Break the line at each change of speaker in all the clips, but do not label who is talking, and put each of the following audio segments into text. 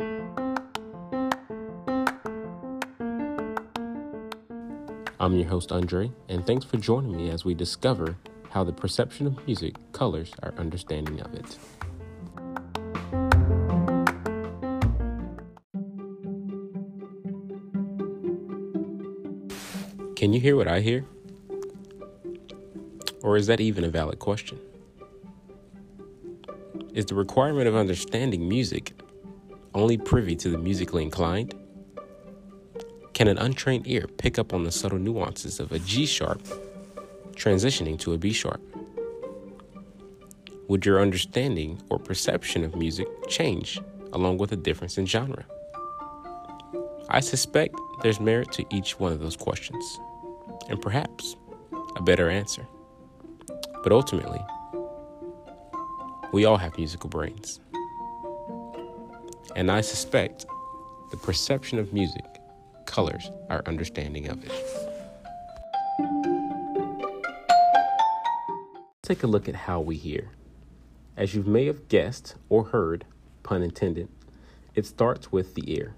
I'm your host, Andre, and thanks for joining me as we discover how the perception of music colors our understanding of it. Can you hear what I hear? Or is that even a valid question? Is the requirement of understanding music only privy to the musically inclined? Can an untrained ear pick up on the subtle nuances of a G sharp transitioning to a B sharp? Would your understanding or perception of music change along with a difference in genre? I suspect there's merit to each one of those questions, and perhaps a better answer. But ultimately, we all have musical brains. And I suspect the perception of music colors our understanding of it. Take a look at how we hear. As you may have guessed or heard, pun intended, it starts with the ear.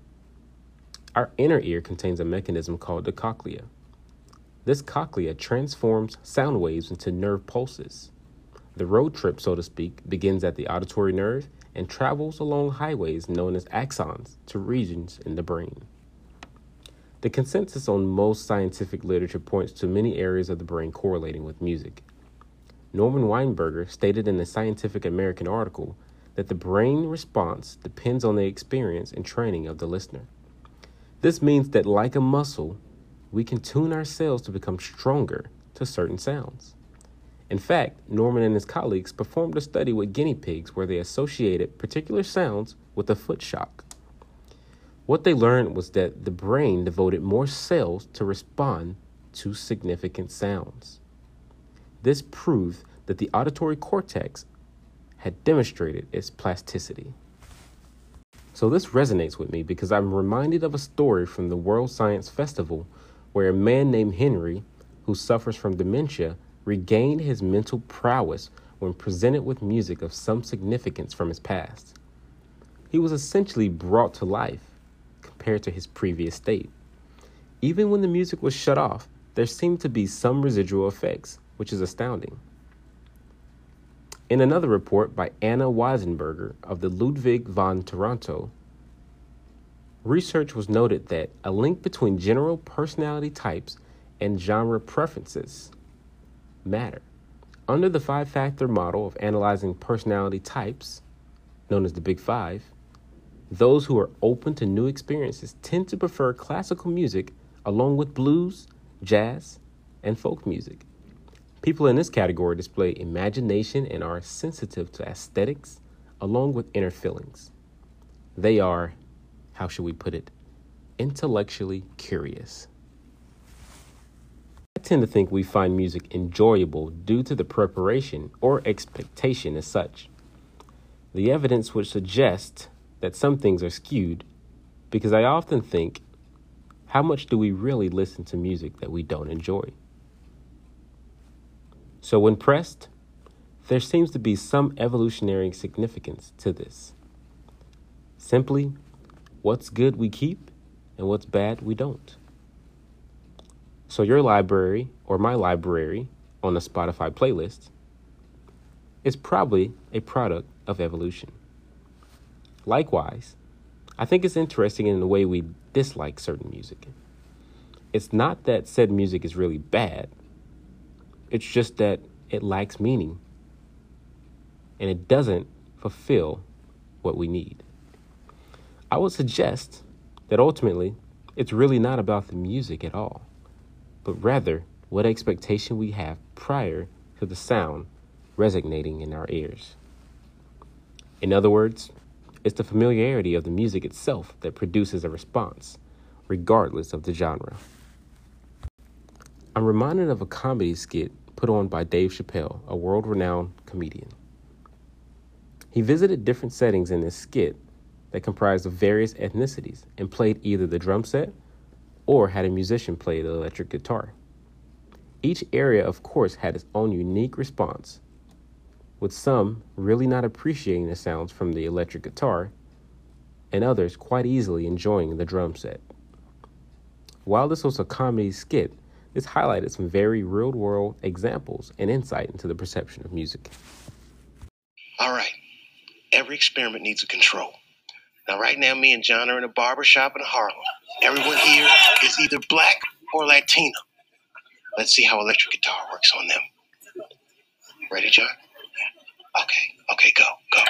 Our inner ear contains a mechanism called the cochlea. This cochlea transforms sound waves into nerve pulses. The road trip, so to speak, begins at the auditory nerve and travels along highways known as axons to regions in the brain. The consensus on most scientific literature points to many areas of the brain correlating with music. Norman Weinberger stated in a Scientific American article that the brain response depends on the experience and training of the listener. This means that, like a muscle, we can tune ourselves to become stronger to certain sounds. In fact, Norman and his colleagues performed a study with guinea pigs where they associated particular sounds with a foot shock. What they learned was that the brain devoted more cells to respond to significant sounds. This proved that the auditory cortex had demonstrated its plasticity. So, this resonates with me because I'm reminded of a story from the World Science Festival where a man named Henry, who suffers from dementia, regained his mental prowess when presented with music of some significance from his past. He was essentially brought to life compared to his previous state. Even when the music was shut off, there seemed to be some residual effects, which is astounding. In another report by Anna Weisenberger of the Ludwig von Toronto, research was noted that a link between general personality types and genre preferences matter. Under the five factor model of analyzing personality types, known as the Big Five, those who are open to new experiences tend to prefer classical music along with blues, jazz, and folk music. People in this category display imagination and are sensitive to aesthetics along with inner feelings. They are, how should we put it, intellectually curious. Tend to think we find music enjoyable due to the preparation or expectation as such. The evidence would suggest that some things are skewed because I often think, how much do we really listen to music that we don't enjoy? So, when pressed, there seems to be some evolutionary significance to this. Simply, what's good we keep and what's bad we don't. So, your library or my library on a Spotify playlist is probably a product of evolution. Likewise, I think it's interesting in the way we dislike certain music. It's not that said music is really bad, it's just that it lacks meaning and it doesn't fulfill what we need. I would suggest that ultimately it's really not about the music at all, but rather what expectation we have prior to the sound resonating in our ears. In other words, it's the familiarity of the music itself that produces a response, regardless of the genre. I'm reminded of a comedy skit put on by Dave Chappelle, a world renowned comedian. He visited different settings in this skit that comprised of various ethnicities and played either the drum set or had a musician play the electric guitar. Each area, of course, had its own unique response, with some really not appreciating the sounds from the electric guitar, and others quite easily enjoying the drum set. While this was a comedy skit, this highlighted some very real world examples and insight into the perception of music.
All right. Every experiment needs a control. Now, right now, me and John are in a barber shop in Harlem. Everyone here is either black or Latino. Let's see how electric guitar works on them. Ready, John? Okay, okay, go, go.